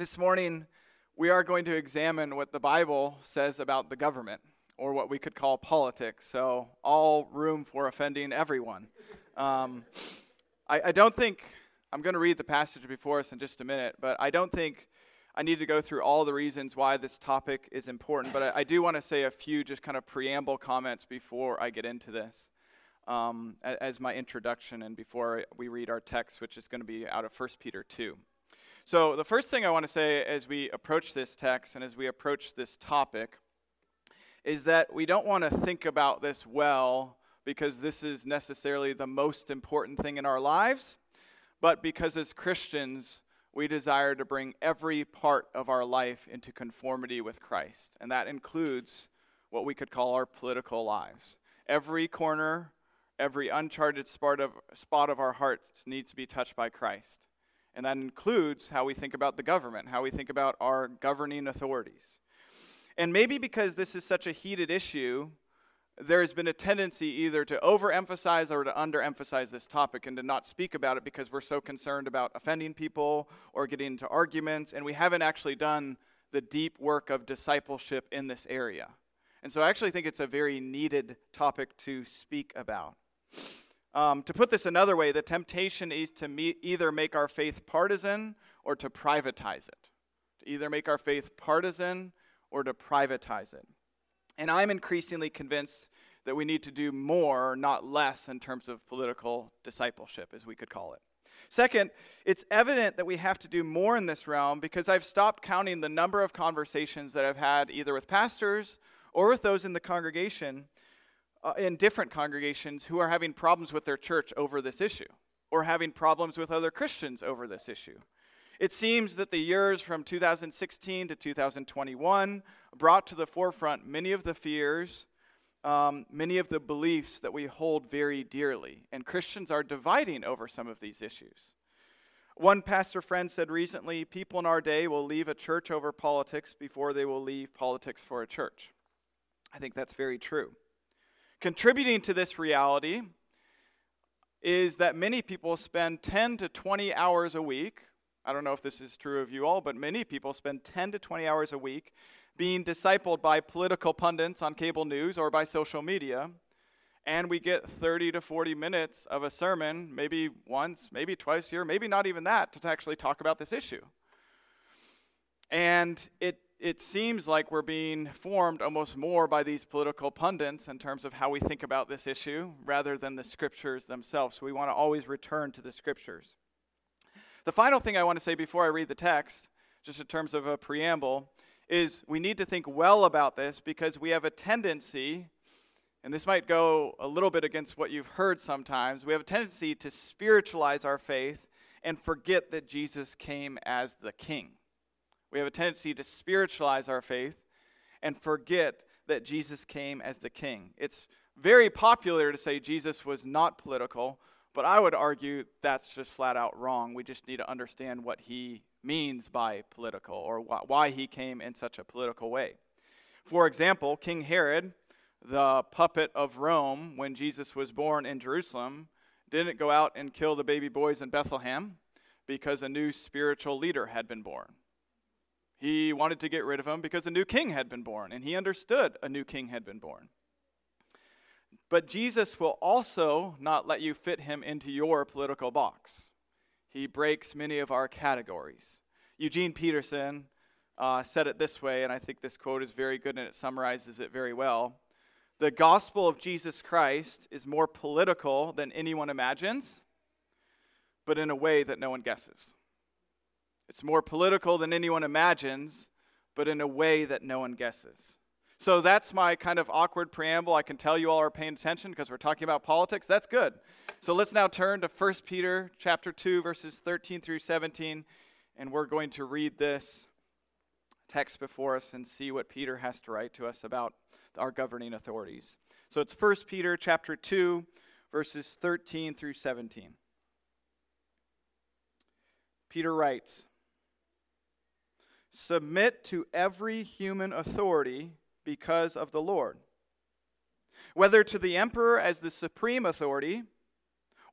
This morning, we are going to examine what the Bible says about the government, or what we could call politics. So, all room for offending everyone. Um, I, I don't think, I'm going to read the passage before us in just a minute, but I don't think I need to go through all the reasons why this topic is important. But I, I do want to say a few just kind of preamble comments before I get into this. Um, as my introduction and before we read our text, which is going to be out of 1 Peter 2. So, the first thing I want to say as we approach this text and as we approach this topic is that we don't want to think about this well because this is necessarily the most important thing in our lives, but because as Christians, we desire to bring every part of our life into conformity with Christ. And that includes what we could call our political lives. Every corner, every uncharted spot of, spot of our hearts needs to be touched by Christ. And that includes how we think about the government, how we think about our governing authorities. And maybe because this is such a heated issue, there has been a tendency either to overemphasize or to underemphasize this topic and to not speak about it because we're so concerned about offending people or getting into arguments, and we haven't actually done the deep work of discipleship in this area. And so I actually think it's a very needed topic to speak about. Um, to put this another way, the temptation is to me- either make our faith partisan or to privatize it. To either make our faith partisan or to privatize it. And I'm increasingly convinced that we need to do more, not less, in terms of political discipleship, as we could call it. Second, it's evident that we have to do more in this realm because I've stopped counting the number of conversations that I've had either with pastors or with those in the congregation uh, in different congregations who are having problems with their church over this issue or having problems with other Christians over this issue. It seems that the years from 2016 to 2021 brought to the forefront many of the fears, um, many of the beliefs that we hold very dearly, and Christians are dividing over some of these issues. One pastor friend said recently people in our day will leave a church over politics before they will leave politics for a church. I think that's very true. Contributing to this reality is that many people spend 10 to 20 hours a week. I don't know if this is true of you all, but many people spend 10 to 20 hours a week being discipled by political pundits on cable news or by social media. And we get 30 to 40 minutes of a sermon, maybe once, maybe twice a year, maybe not even that, to actually talk about this issue. And it it seems like we're being formed almost more by these political pundits in terms of how we think about this issue rather than the scriptures themselves. So we want to always return to the scriptures. The final thing I want to say before I read the text, just in terms of a preamble, is we need to think well about this because we have a tendency, and this might go a little bit against what you've heard sometimes, we have a tendency to spiritualize our faith and forget that Jesus came as the king. We have a tendency to spiritualize our faith and forget that Jesus came as the king. It's very popular to say Jesus was not political, but I would argue that's just flat out wrong. We just need to understand what he means by political or wh- why he came in such a political way. For example, King Herod, the puppet of Rome when Jesus was born in Jerusalem, didn't go out and kill the baby boys in Bethlehem because a new spiritual leader had been born. He wanted to get rid of him because a new king had been born, and he understood a new king had been born. But Jesus will also not let you fit him into your political box. He breaks many of our categories. Eugene Peterson uh, said it this way, and I think this quote is very good and it summarizes it very well. The gospel of Jesus Christ is more political than anyone imagines, but in a way that no one guesses. It's more political than anyone imagines, but in a way that no one guesses. So that's my kind of awkward preamble. I can tell you all are paying attention because we're talking about politics. That's good. So let's now turn to 1 Peter chapter 2 verses 13 through 17 and we're going to read this text before us and see what Peter has to write to us about our governing authorities. So it's 1 Peter chapter 2 verses 13 through 17. Peter writes, Submit to every human authority because of the Lord, whether to the emperor as the supreme authority,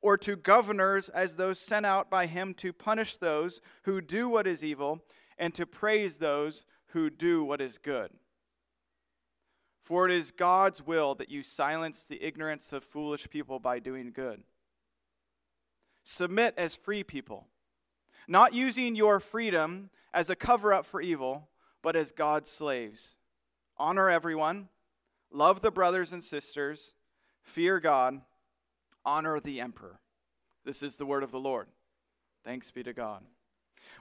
or to governors as those sent out by him to punish those who do what is evil and to praise those who do what is good. For it is God's will that you silence the ignorance of foolish people by doing good. Submit as free people, not using your freedom as a cover up for evil, but as God's slaves. Honor everyone, love the brothers and sisters, fear God, honor the emperor. This is the word of the Lord. Thanks be to God.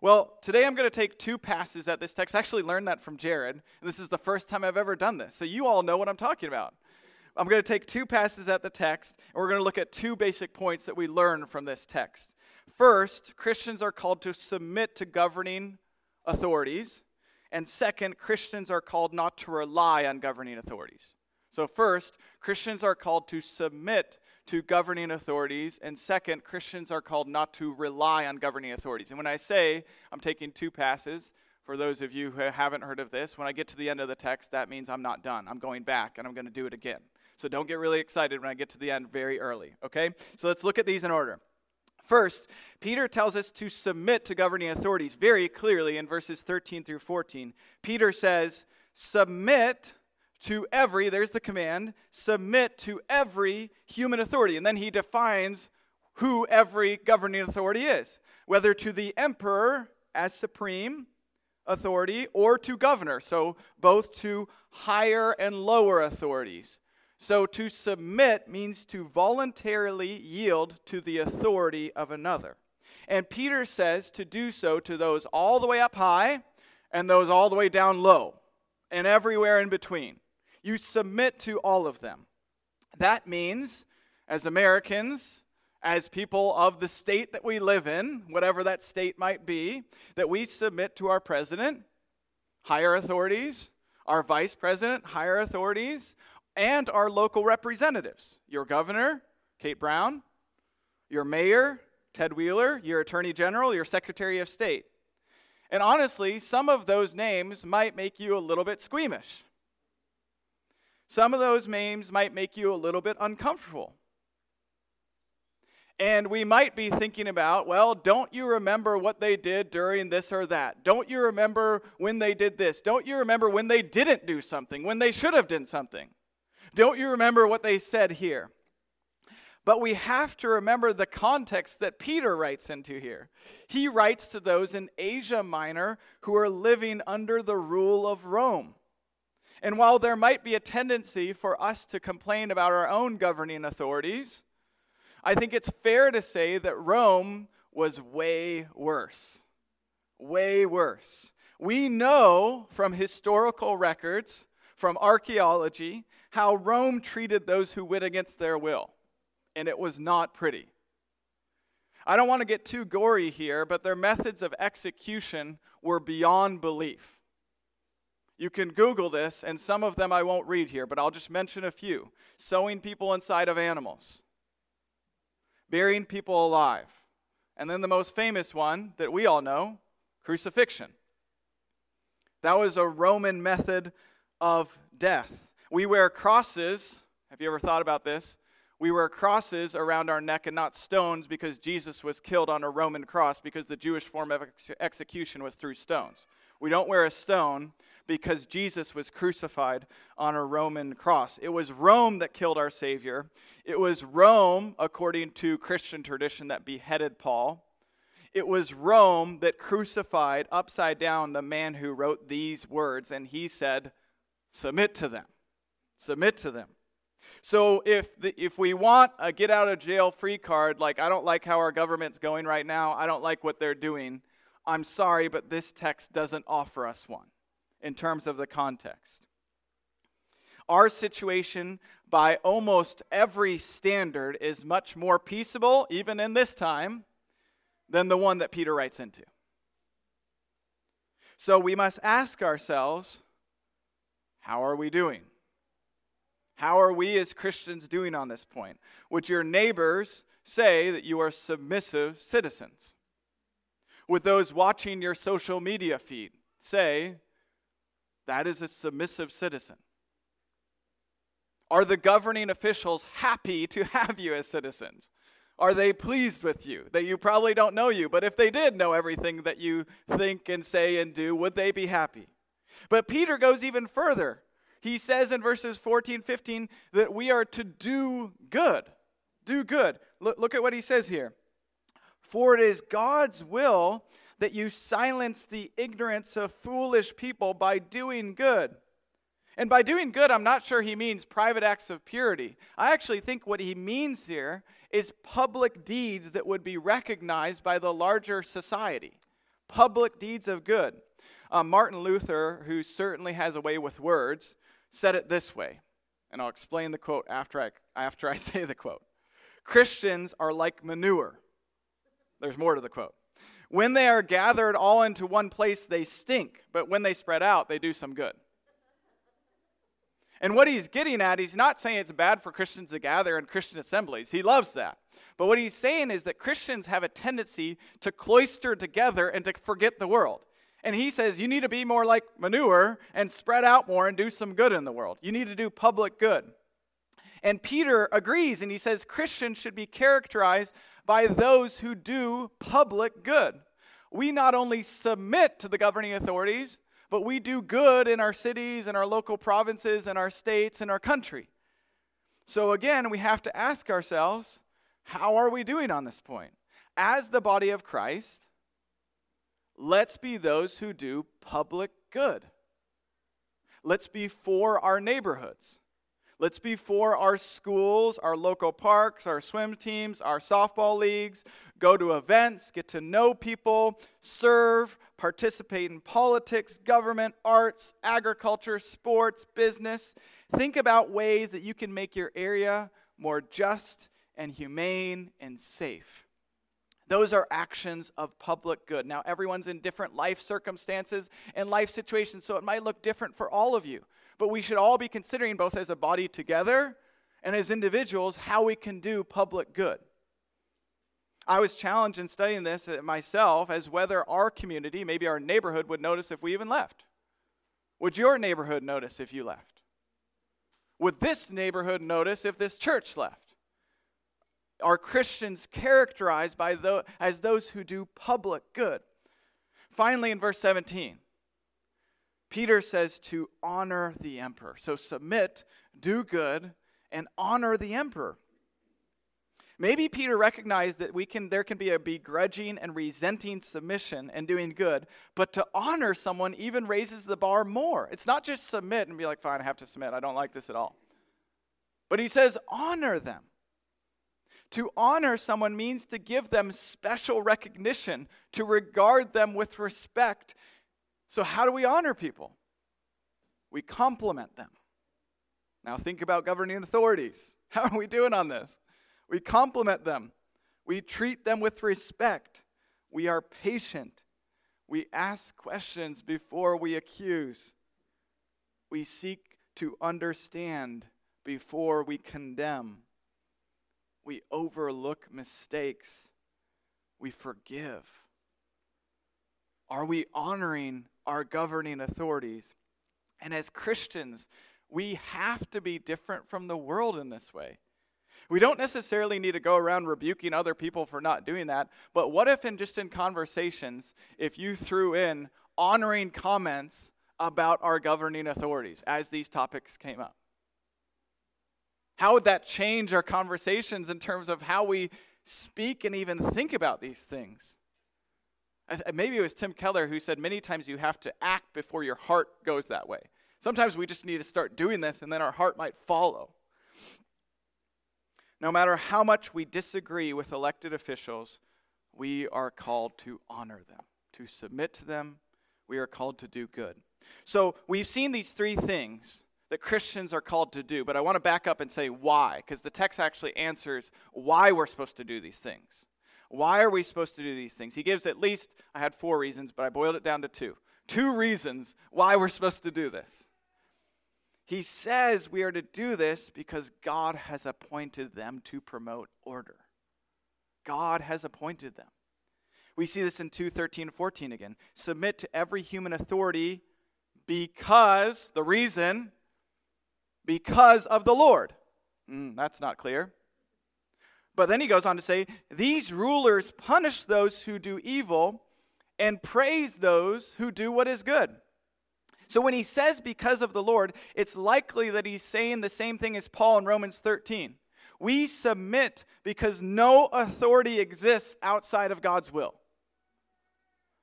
Well, today I'm going to take two passes at this text. I actually learned that from Jared, this is the first time I've ever done this. So you all know what I'm talking about. I'm going to take two passes at the text, and we're going to look at two basic points that we learn from this text. First, Christians are called to submit to governing authorities. And second, Christians are called not to rely on governing authorities. So, first, Christians are called to submit to governing authorities. And second, Christians are called not to rely on governing authorities. And when I say I'm taking two passes, for those of you who haven't heard of this, when I get to the end of the text, that means I'm not done. I'm going back and I'm going to do it again. So don't get really excited when I get to the end very early, okay? So let's look at these in order. First, Peter tells us to submit to governing authorities very clearly in verses 13 through 14. Peter says, Submit to every, there's the command, submit to every human authority. And then he defines who every governing authority is, whether to the emperor as supreme authority or to governor, so both to higher and lower authorities. So to submit means to voluntarily yield to the authority of another. And Peter says to do so to those all the way up high and those all the way down low and everywhere in between. You submit to all of them. That means, as Americans, as people of the state that we live in, whatever that state might be, that we submit to our president, higher authorities, our vice president, higher authorities, and our local representatives. Your governor, Kate Brown, your mayor, Ted Wheeler, your attorney general, your secretary of state. And honestly, some of those names might make you a little bit squeamish. Some of those names might make you a little bit uncomfortable. And we might be thinking about, well, don't you remember what they did during this or that? Don't you remember when they did this? Don't you remember when they didn't do something, when they should have done something? Don't you remember what they said here? But we have to remember the context that Peter writes into here. He writes to those in Asia Minor who are living under the rule of Rome. And while there might be a tendency for us to complain about our own governing authorities, I think it's fair to say that Rome was way worse. Way worse. We know from historical records, from archaeology, how Rome treated those who went against their will, and it was not pretty. I don't want to get too gory here, but their methods of execution were beyond belief. You can Google this, and some of them I won't read here, but I'll just mention a few sewing people inside of animals, burying people alive, and then the most famous one that we all know crucifixion. That was a Roman method of death. We wear crosses. Have you ever thought about this? We wear crosses around our neck and not stones because Jesus was killed on a Roman cross because the Jewish form of ex- execution was through stones. We don't wear a stone because Jesus was crucified on a Roman cross. It was Rome that killed our Savior. It was Rome, according to Christian tradition, that beheaded Paul. It was Rome that crucified upside down the man who wrote these words, and he said, Submit to them. Submit to them. So if the, if we want a get out of jail free card, like I don't like how our government's going right now, I don't like what they're doing, I'm sorry, but this text doesn't offer us one in terms of the context. Our situation, by almost every standard, is much more peaceable, even in this time, than the one that Peter writes into. So we must ask ourselves how are we doing? How are we as Christians doing on this point? Would your neighbors say that you are submissive citizens? Would those watching your social media feed say, that is a submissive citizen? Are the governing officials happy to have you as citizens? Are they pleased with you? That you probably don't know you, but if they did know everything that you think and say and do, would they be happy? But Peter goes even further. He says in verses 14, 15 that we are to do good. Do good. Look, look at what he says here. For it is God's will that you silence the ignorance of foolish people by doing good. And by doing good, I'm not sure he means private acts of purity. I actually think what he means here is public deeds that would be recognized by the larger society. Public deeds of good. Uh, Martin Luther, who certainly has a way with words, said it this way, and I'll explain the quote after I, after I say the quote. Christians are like manure. There's more to the quote. When they are gathered all into one place, they stink, but when they spread out, they do some good. And what he's getting at, he's not saying it's bad for Christians to gather in Christian assemblies. He loves that. But what he's saying is that Christians have a tendency to cloister together and to forget the world. And he says you need to be more like manure and spread out more and do some good in the world. You need to do public good. And Peter agrees and he says Christians should be characterized by those who do public good. We not only submit to the governing authorities, but we do good in our cities and our local provinces and our states and our country. So again, we have to ask ourselves how are we doing on this point? As the body of Christ, let's be those who do public good. Let's be for our neighborhoods. Let's be for our schools, our local parks, our swim teams, our softball leagues. Go to events, get to know people, serve, participate in politics, government, arts, agriculture, sports, business. Think about ways that you can make your area more just and humane and safe. Those are actions of public good. Now, everyone's in different life circumstances and life situations, so it might look different for all of you. But we should all be considering, both as a body together and as individuals, how we can do public good. I was challenged in studying this myself as whether our community, maybe our neighborhood, would notice if we even left. Would your neighborhood notice if you left? Would this neighborhood notice if this church left? Are Christians characterized by those, as those who do public good? Finally, in verse 17, Peter says to honor the emperor. So submit, do good, and honor the emperor. Maybe Peter recognized that we can, there can be a begrudging and resenting submission and doing good, but to honor someone even raises the bar more. It's not just submit and be like, fine, I have to submit. I don't like this at all. But he says, honor them. To honor someone means to give them special recognition, to regard them with respect. So, how do we honor people? We compliment them. Now, think about governing authorities. How are we doing on this? We compliment them. We treat them with respect. We are patient. We ask questions before we accuse. We seek to understand before we condemn we overlook mistakes, we forgive. Are we honoring our governing authorities? And as Christians, we have to be different from the world in this way. We don't necessarily need to go around rebuking other people for not doing that, but what if in just in conversations, if you threw in honoring comments about our governing authorities as these topics came up? How would that change our conversations in terms of how we speak and even think about these things? Maybe it was Tim Keller who said many times you have to act before your heart goes that way. Sometimes we just need to start doing this and then our heart might follow. No matter how much we disagree with elected officials, we are called to honor them, to submit to them. We are called to do good. So we've seen these three things that Christians are called to do. But I want to back up and say why, because the text actually answers why we're supposed to do these things. Why are we supposed to do these things? He gives at least, I had four reasons, but I boiled it down to two. Two reasons why we're supposed to do this. He says we are to do this because God has appointed them to promote order. God has appointed them. We see this in 2 13 14 again. Submit to every human authority because, the reason, because of the Lord. Mm, that's not clear. But then he goes on to say, These rulers punish those who do evil and praise those who do what is good. So when he says because of the Lord, it's likely that he's saying the same thing as Paul in Romans 13. We submit because no authority exists outside of God's will.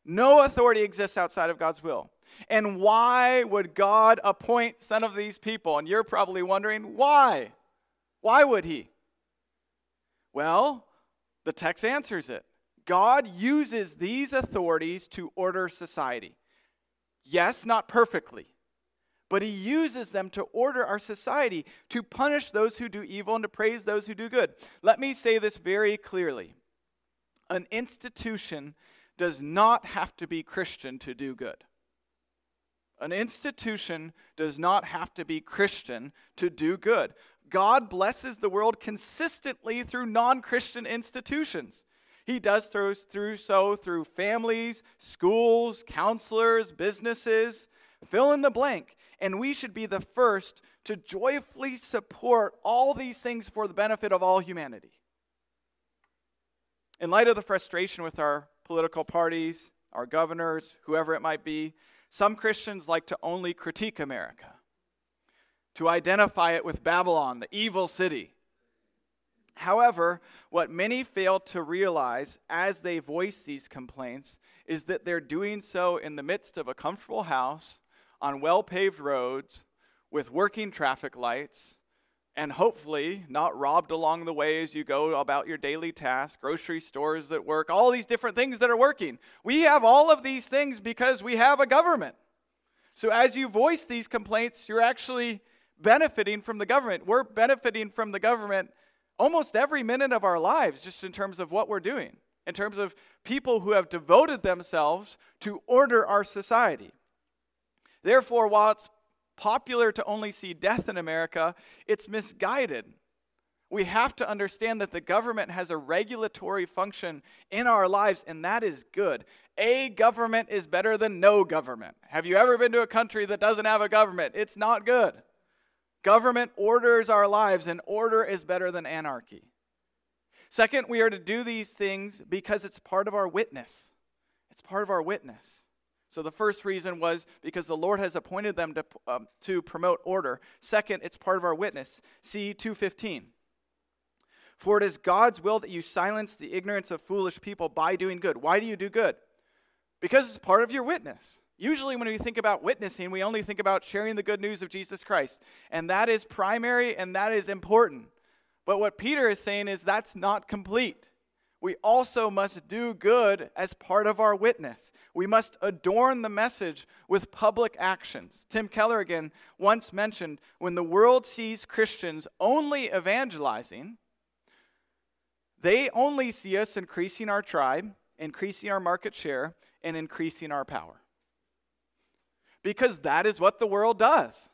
No authority exists outside of God's will. And why would God appoint some of these people? And you're probably wondering, why? Why would he? Well, the text answers it. God uses these authorities to order society. Yes, not perfectly, but he uses them to order our society, to punish those who do evil and to praise those who do good. Let me say this very clearly an institution does not have to be Christian to do good. An institution does not have to be Christian to do good. God blesses the world consistently through non Christian institutions. He does through, through so through families, schools, counselors, businesses, fill in the blank. And we should be the first to joyfully support all these things for the benefit of all humanity. In light of the frustration with our political parties, our governors, whoever it might be, some Christians like to only critique America, to identify it with Babylon, the evil city. However, what many fail to realize as they voice these complaints is that they're doing so in the midst of a comfortable house on well paved roads with working traffic lights and hopefully not robbed along the way as you go about your daily tasks, grocery stores that work, all these different things that are working. We have all of these things because we have a government. So as you voice these complaints, you're actually benefiting from the government. We're benefiting from the government almost every minute of our lives, just in terms of what we're doing, in terms of people who have devoted themselves to order our society. Therefore, while it's popular to only see death in America, it's misguided. We have to understand that the government has a regulatory function in our lives, and that is good. A government is better than no government. Have you ever been to a country that doesn't have a government? It's not good. Government orders our lives, and order is better than anarchy. Second, we are to do these things because it's part of our witness. It's part of our witness. So the first reason was because the Lord has appointed them to, um, to promote order. Second, it's part of our witness. See 215. For it is God's will that you silence the ignorance of foolish people by doing good. Why do you do good? Because it's part of your witness. Usually, when we think about witnessing, we only think about sharing the good news of Jesus Christ. And that is primary and that is important. But what Peter is saying is that's not complete. We also must do good as part of our witness. We must adorn the message with public actions. Tim Keller again once mentioned when the world sees Christians only evangelizing, they only see us increasing our tribe, increasing our market share, and increasing our power because that is what the world does.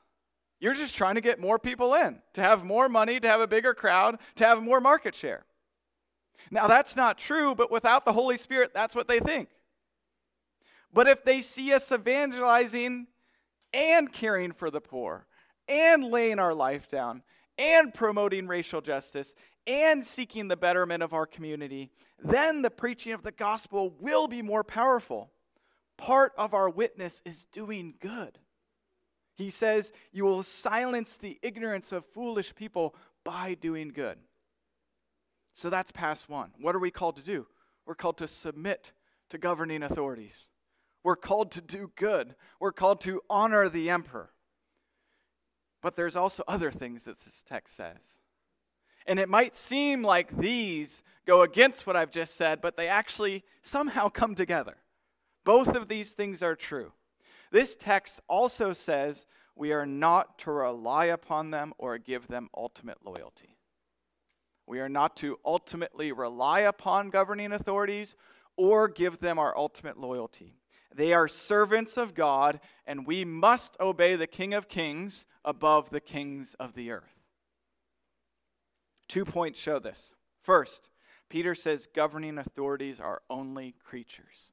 You're just trying to get more people in, to have more money, to have a bigger crowd, to have more market share. Now, that's not true, but without the Holy Spirit, that's what they think. But if they see us evangelizing and caring for the poor, and laying our life down, and promoting racial justice, and seeking the betterment of our community, then the preaching of the gospel will be more powerful part of our witness is doing good. He says, You will silence the ignorance of foolish people by doing good. So that's pass one. What are we called to do? We're called to submit to governing authorities. We're called to do good. We're called to honor the emperor. But there's also other things that this text says. And it might seem like these go against what I've just said, but they actually somehow come together. Both of these things are true. This text also says we are not to rely upon them or give them ultimate loyalty. We are not to ultimately rely upon governing authorities or give them our ultimate loyalty. They are servants of God, and we must obey the King of Kings above the kings of the earth. Two points show this. First, Peter says governing authorities are only creatures.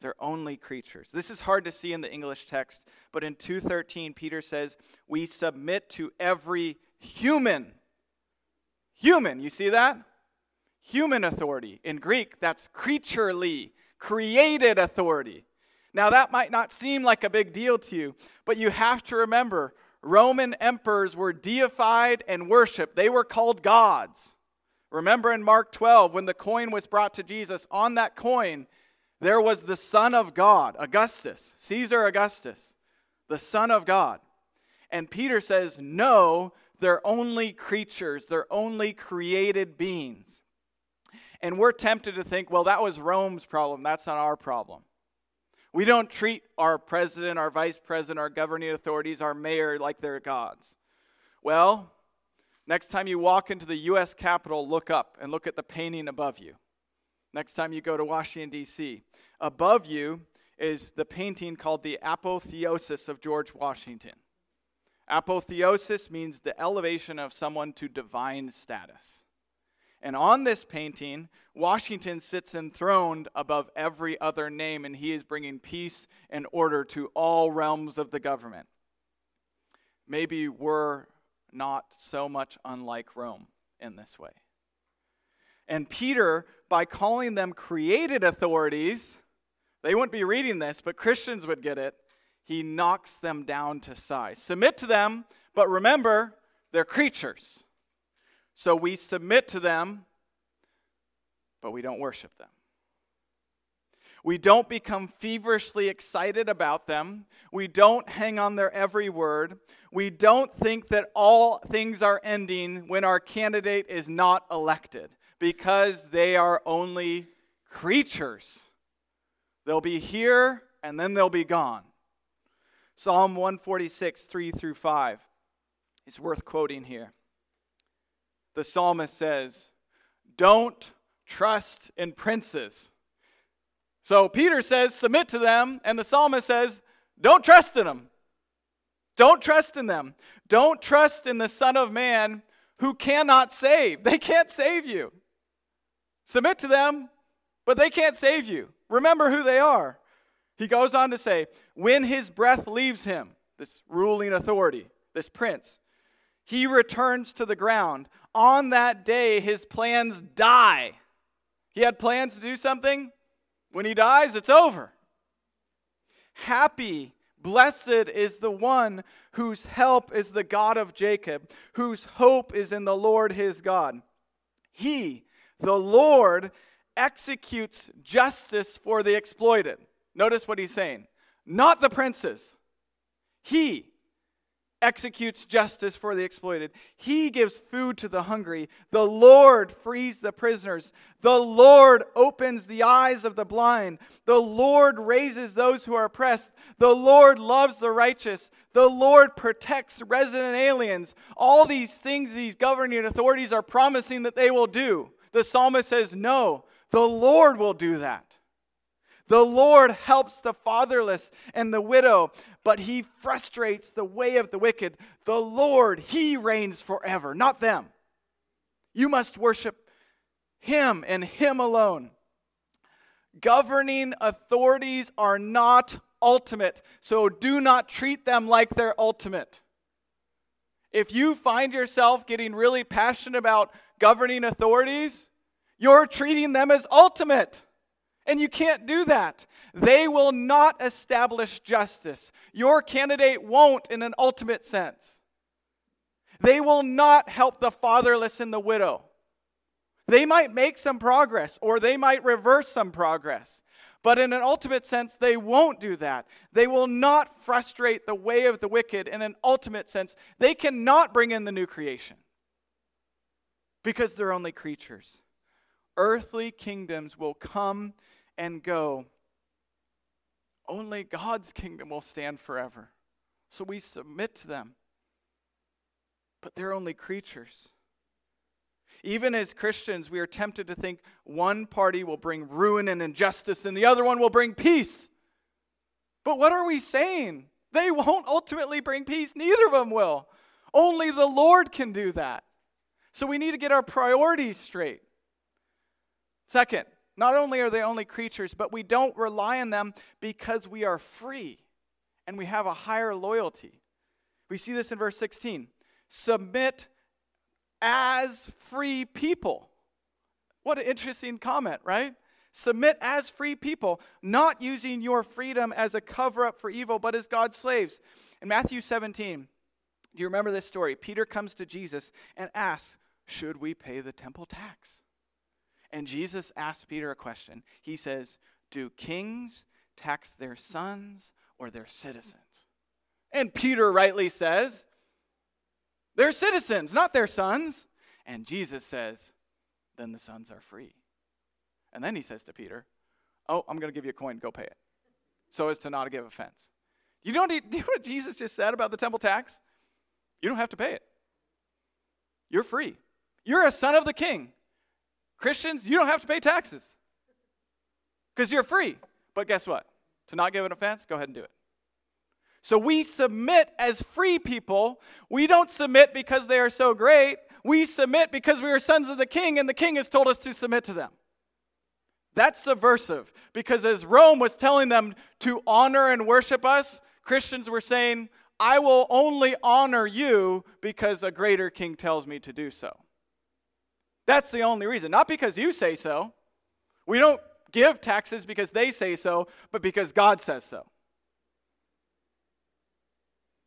They're only creatures. This is hard to see in the English text, but in 2:13 Peter says, "We submit to every human." Human, you see that? human authority. In Greek, that's creaturely, created authority. Now, that might not seem like a big deal to you, but you have to remember Roman emperors were deified and worshiped, they were called gods. Remember in Mark 12, when the coin was brought to Jesus, on that coin, there was the Son of God, Augustus, Caesar Augustus, the Son of God. And Peter says, No, they're only creatures, they're only created beings. And we're tempted to think, well, that was Rome's problem, that's not our problem. We don't treat our president, our vice president, our governing authorities, our mayor like they're gods. Well, next time you walk into the U.S. Capitol, look up and look at the painting above you. Next time you go to Washington, D.C., above you is the painting called the Apotheosis of George Washington. Apotheosis means the elevation of someone to divine status. And on this painting, Washington sits enthroned above every other name, and he is bringing peace and order to all realms of the government. Maybe we're not so much unlike Rome in this way. And Peter, by calling them created authorities, they wouldn't be reading this, but Christians would get it. He knocks them down to size. Submit to them, but remember, they're creatures. So we submit to them, but we don't worship them. We don't become feverishly excited about them. We don't hang on their every word. We don't think that all things are ending when our candidate is not elected because they are only creatures. They'll be here and then they'll be gone. Psalm 146, 3 through 5 is worth quoting here the psalmist says, Don't trust in princes. So Peter says, Submit to them, and the psalmist says, Don't trust in them. Don't trust in them. Don't trust in the Son of Man who cannot save. They can't save you. Submit to them, but they can't save you. Remember who they are. He goes on to say, When his breath leaves him, this ruling authority, this prince, he returns to the ground. On that day, his plans die. He had plans to do something. When he dies, it's over. Happy, blessed is the one whose help is the God of Jacob, whose hope is in the Lord his God. He, the Lord, executes justice for the exploited. Notice what he's saying. Not the princes. He, executes justice for the exploited. He gives food to the hungry. The Lord frees the prisoners. The Lord opens the eyes of the blind. The Lord raises those who are oppressed. The Lord loves the righteous. The Lord protects resident aliens. All these things these governing authorities are promising that they will do. The psalmist says, No, the Lord will do that. The Lord helps the fatherless and the widow, but he frustrates the way of the wicked. The Lord, he reigns forever, not them. You must worship him and him alone. Governing authorities are not ultimate, so do not treat them like they're ultimate. If you find yourself getting really passionate about governing authorities, you're treating them as ultimate. And you can't do that. They will not establish justice. Your candidate won't in an ultimate sense. They will not help the fatherless and the widow. They might make some progress or they might reverse some progress. But in an ultimate sense, they won't do that. They will not frustrate the way of the wicked in an ultimate sense. They cannot bring in the new creation because they're only creatures. Earthly kingdoms will come and go. Only God's kingdom will stand forever. So we submit to them. But they're only creatures. Even as Christians, we are tempted to think one party will bring ruin and injustice and the other one will bring peace. But what are we saying? They won't ultimately bring peace. Neither of them will. Only the Lord can do that. So we need to get our priorities straight. Second, not only are they only creatures, but we don't rely on them because we are free and we have a higher loyalty. We see this in verse 16. Submit as free people. What an interesting comment, right? Submit as free people, not using your freedom as a cover up for evil, but as God's slaves. In Matthew 17, do you remember this story? Peter comes to Jesus and asks, Should we pay the temple tax? And Jesus asks Peter a question. He says, Do kings tax their sons or their citizens? And Peter rightly says, They're citizens, not their sons. And Jesus says, Then the sons are free. And then he says to Peter, Oh, I'm going to give you a coin, go pay it. So as to not give offense. You know, do you know what Jesus just said about the temple tax? You don't have to pay it. You're free. You're a son of the king. Christians, you don't have to pay taxes because you're free. But guess what? To not give an offense, go ahead and do it. So we submit as free people. We don't submit because they are so great. We submit because we are sons of the king and the king has told us to submit to them. That's subversive because as Rome was telling them to honor and worship us, Christians were saying, I will only honor you because a greater king tells me to do so. That's the only reason. Not because you say so. We don't give taxes because they say so, but because God says so.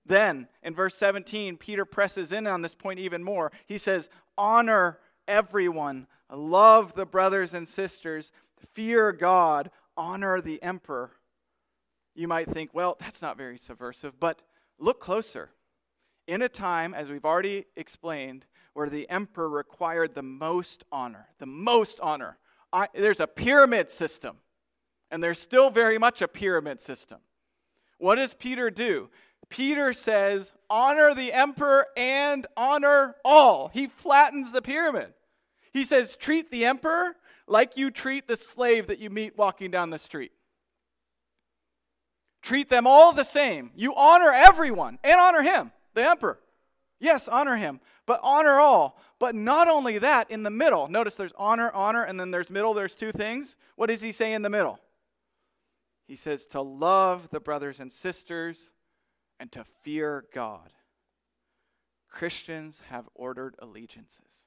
Then, in verse 17, Peter presses in on this point even more. He says, Honor everyone, love the brothers and sisters, fear God, honor the emperor. You might think, well, that's not very subversive, but look closer. In a time, as we've already explained, where the emperor required the most honor, the most honor, I, there's a pyramid system, and there's still very much a pyramid system. What does Peter do? Peter says, honor the emperor and honor all. He flattens the pyramid. He says, treat the emperor like you treat the slave that you meet walking down the street. Treat them all the same. You honor everyone and honor him, the emperor. Yes, honor him, but honor all. But not only that, in the middle, notice there's honor, honor, and then there's middle, there's two things. What does he say in the middle? He says to love the brothers and sisters and to fear God. Christians have ordered allegiances.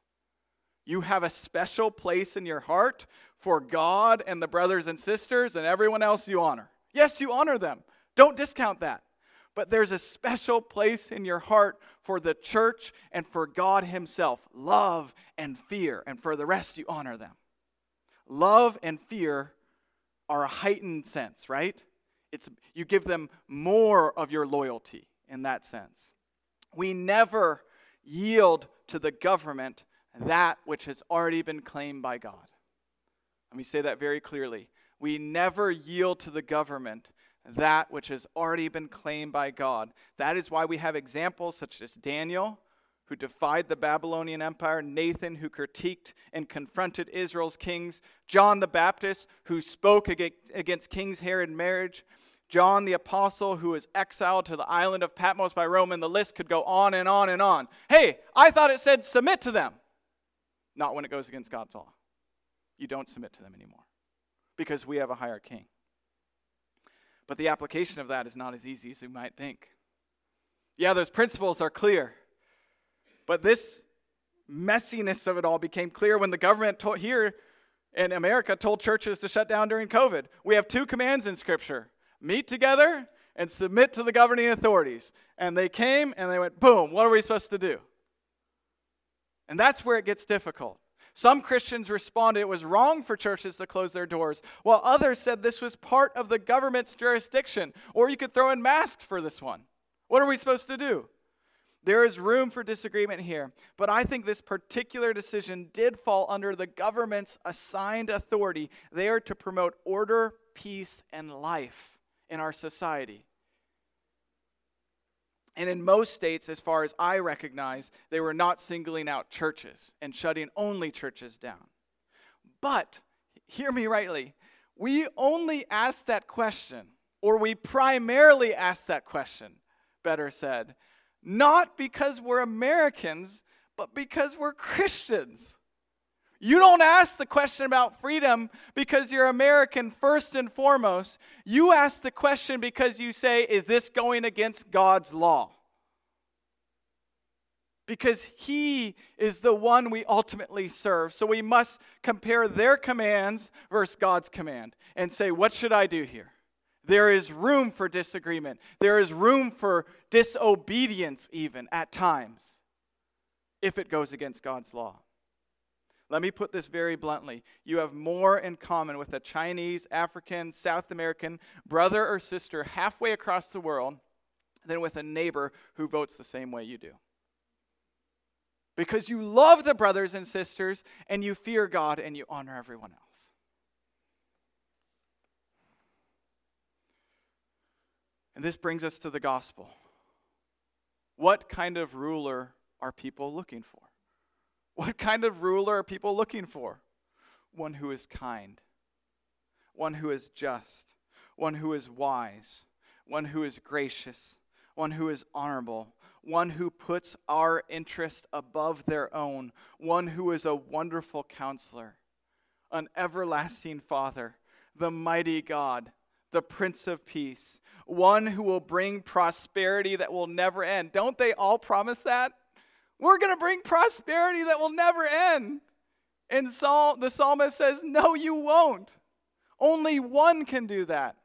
You have a special place in your heart for God and the brothers and sisters and everyone else you honor. Yes, you honor them. Don't discount that. But there's a special place in your heart for the church and for God Himself love and fear. And for the rest, you honor them. Love and fear are a heightened sense, right? It's, you give them more of your loyalty in that sense. We never yield to the government that which has already been claimed by God. Let me say that very clearly. We never yield to the government that which has already been claimed by God. That is why we have examples such as Daniel, who defied the Babylonian Empire, Nathan, who critiqued and confronted Israel's kings, John the Baptist, who spoke against King's Herod marriage, John the Apostle, who was exiled to the island of Patmos by Rome, and the list could go on and on and on. Hey, I thought it said submit to them. Not when it goes against God's law. You don't submit to them anymore because we have a higher king. But the application of that is not as easy as you might think. Yeah, those principles are clear. But this messiness of it all became clear when the government told, here in America told churches to shut down during COVID. We have two commands in Scripture meet together and submit to the governing authorities. And they came and they went, boom, what are we supposed to do? And that's where it gets difficult. Some Christians responded it was wrong for churches to close their doors, while others said this was part of the government's jurisdiction, or you could throw in masks for this one. What are we supposed to do? There is room for disagreement here, but I think this particular decision did fall under the government's assigned authority there to promote order, peace, and life in our society. And in most states, as far as I recognize, they were not singling out churches and shutting only churches down. But, hear me rightly, we only ask that question, or we primarily ask that question, better said, not because we're Americans, but because we're Christians. You don't ask the question about freedom because you're American first and foremost. You ask the question because you say, is this going against God's law? because he is the one we ultimately serve. So we must compare their commands versus God's command and say, what should I do here? There is room for disagreement. There is room for disobedience, even at times, if it goes against God's law. Let me put this very bluntly. You have more in common with a Chinese, African, South American brother or sister halfway across the world than with a neighbor who votes the same way you do. Because you love the brothers and sisters and you fear God and you honor everyone else. And this brings us to the gospel. What kind of ruler are people looking for? What kind of ruler are people looking for? One who is kind, one who is just, one who is wise, one who is gracious, one who is honorable, one who puts our interest above their own, one who is a wonderful counselor, an everlasting Father, the mighty God, the Prince of Peace, one who will bring prosperity that will never end. Don't they all promise that? We're going to bring prosperity that will never end. And Psalm, the psalmist says, No, you won't. Only one can do that.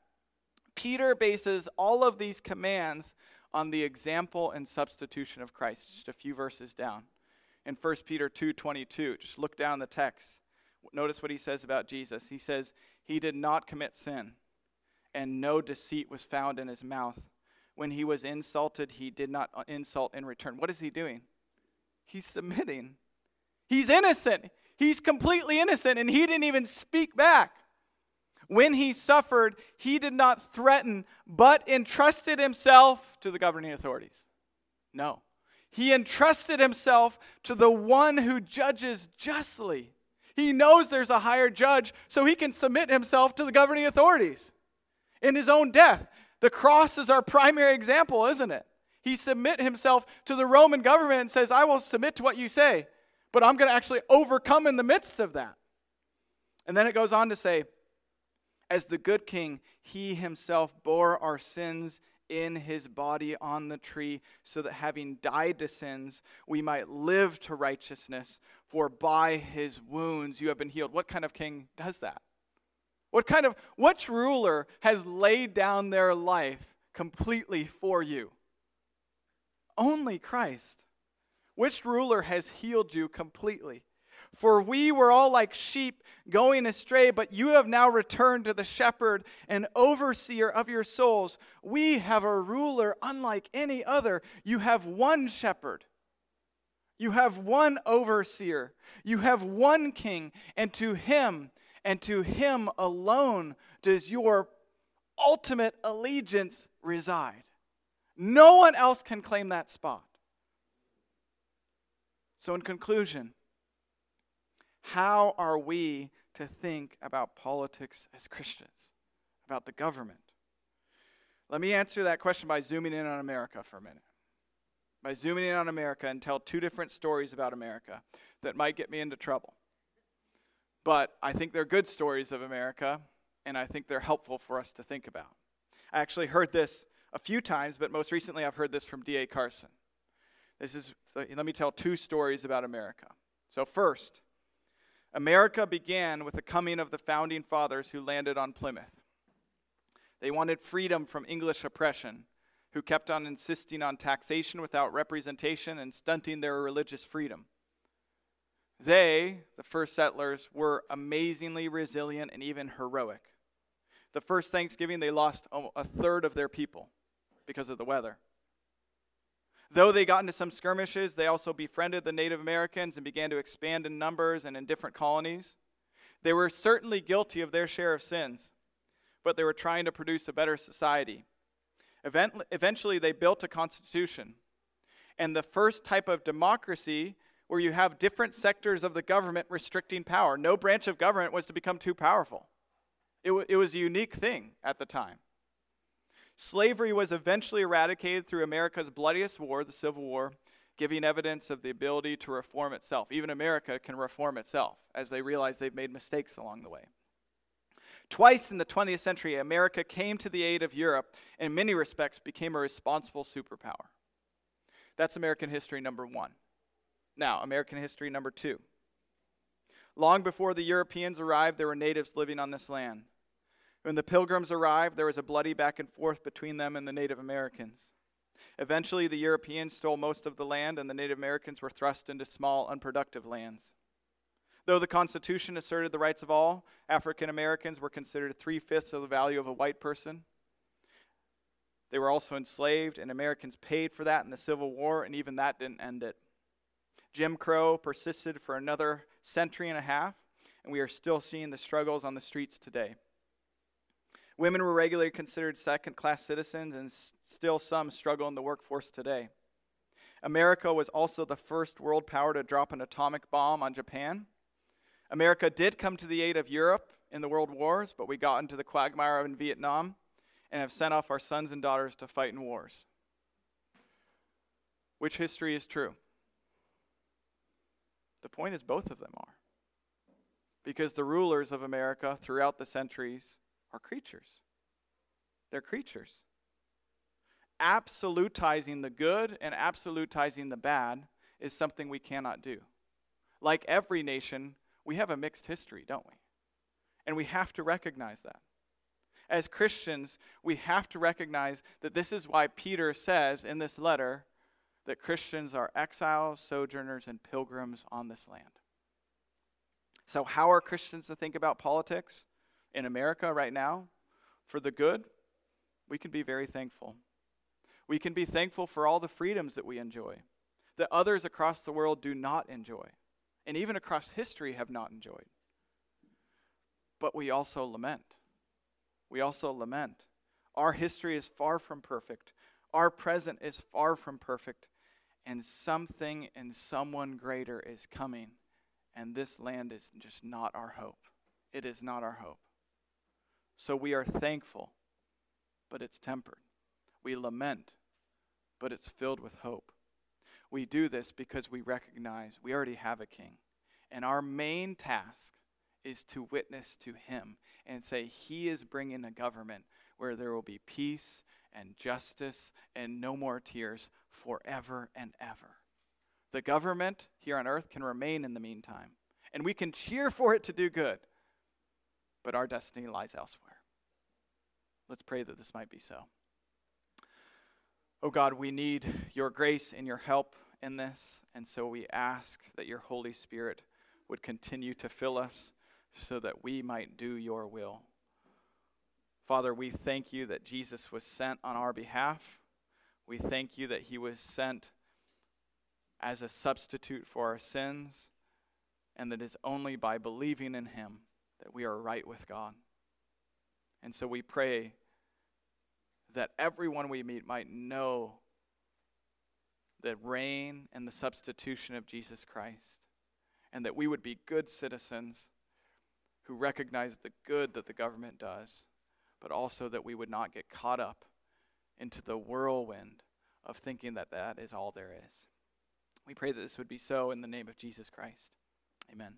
Peter bases all of these commands on the example and substitution of Christ. Just a few verses down. In 1 Peter 2:22, just look down the text. Notice what he says about Jesus. He says, "He did not commit sin, and no deceit was found in his mouth. When he was insulted, he did not insult in return." What is he doing? He's submitting. He's innocent. He's completely innocent, and he didn't even speak back. When he suffered, he did not threaten, but entrusted himself to the governing authorities. No. He entrusted himself to the one who judges justly. He knows there's a higher judge, so he can submit himself to the governing authorities. In his own death, the cross is our primary example, isn't it? He submit himself to the Roman government and says, I will submit to what you say, but I'm going to actually overcome in the midst of that. And then it goes on to say, as the good king, he himself bore our sins in his body on the tree, so that having died to sins, we might live to righteousness. For by his wounds you have been healed. What kind of king does that? What kind of, which ruler has laid down their life completely for you? Only Christ. Which ruler has healed you completely? For we were all like sheep going astray, but you have now returned to the shepherd and overseer of your souls. We have a ruler unlike any other. You have one shepherd. You have one overseer. You have one king, and to him and to him alone does your ultimate allegiance reside. No one else can claim that spot. So, in conclusion, how are we to think about politics as Christians, about the government? Let me answer that question by zooming in on America for a minute. By zooming in on America and tell two different stories about America that might get me into trouble. But I think they're good stories of America, and I think they're helpful for us to think about. I actually heard this a few times, but most recently I've heard this from D.A. Carson. This is, let me tell two stories about America. So, first, America began with the coming of the founding fathers who landed on Plymouth. They wanted freedom from English oppression, who kept on insisting on taxation without representation and stunting their religious freedom. They, the first settlers, were amazingly resilient and even heroic. The first Thanksgiving, they lost a third of their people because of the weather. Though they got into some skirmishes, they also befriended the Native Americans and began to expand in numbers and in different colonies. They were certainly guilty of their share of sins, but they were trying to produce a better society. Eventually, they built a constitution. And the first type of democracy where you have different sectors of the government restricting power. No branch of government was to become too powerful. It, w- it was a unique thing at the time. Slavery was eventually eradicated through America's bloodiest war, the Civil War, giving evidence of the ability to reform itself. Even America can reform itself as they realize they've made mistakes along the way. Twice in the 20th century, America came to the aid of Europe and, in many respects, became a responsible superpower. That's American history number one. Now, American history number two. Long before the Europeans arrived, there were natives living on this land. When the pilgrims arrived, there was a bloody back and forth between them and the Native Americans. Eventually, the Europeans stole most of the land, and the Native Americans were thrust into small, unproductive lands. Though the Constitution asserted the rights of all, African Americans were considered three fifths of the value of a white person. They were also enslaved, and Americans paid for that in the Civil War, and even that didn't end it. Jim Crow persisted for another century and a half, and we are still seeing the struggles on the streets today. Women were regularly considered second class citizens, and s- still some struggle in the workforce today. America was also the first world power to drop an atomic bomb on Japan. America did come to the aid of Europe in the world wars, but we got into the quagmire in Vietnam and have sent off our sons and daughters to fight in wars. Which history is true? The point is, both of them are. Because the rulers of America throughout the centuries are creatures. They're creatures. Absolutizing the good and absolutizing the bad is something we cannot do. Like every nation, we have a mixed history, don't we? And we have to recognize that. As Christians, we have to recognize that this is why Peter says in this letter that Christians are exiles, sojourners, and pilgrims on this land. So, how are Christians to think about politics in America right now? For the good, we can be very thankful. We can be thankful for all the freedoms that we enjoy, that others across the world do not enjoy, and even across history have not enjoyed. But we also lament. We also lament. Our history is far from perfect. Our present is far from perfect, and something and someone greater is coming, and this land is just not our hope. It is not our hope. So we are thankful, but it's tempered. We lament, but it's filled with hope. We do this because we recognize we already have a king, and our main task is to witness to him and say he is bringing a government where there will be peace and justice and no more tears forever and ever. The government here on earth can remain in the meantime, and we can cheer for it to do good, but our destiny lies elsewhere. Let's pray that this might be so. Oh God, we need your grace and your help in this, and so we ask that your Holy Spirit would continue to fill us so that we might do your will. Father, we thank you that Jesus was sent on our behalf. We thank you that he was sent as a substitute for our sins, and that it is only by believing in him that we are right with God. And so we pray that everyone we meet might know the reign and the substitution of Jesus Christ, and that we would be good citizens who recognize the good that the government does, but also that we would not get caught up into the whirlwind of thinking that that is all there is. We pray that this would be so in the name of Jesus Christ. Amen.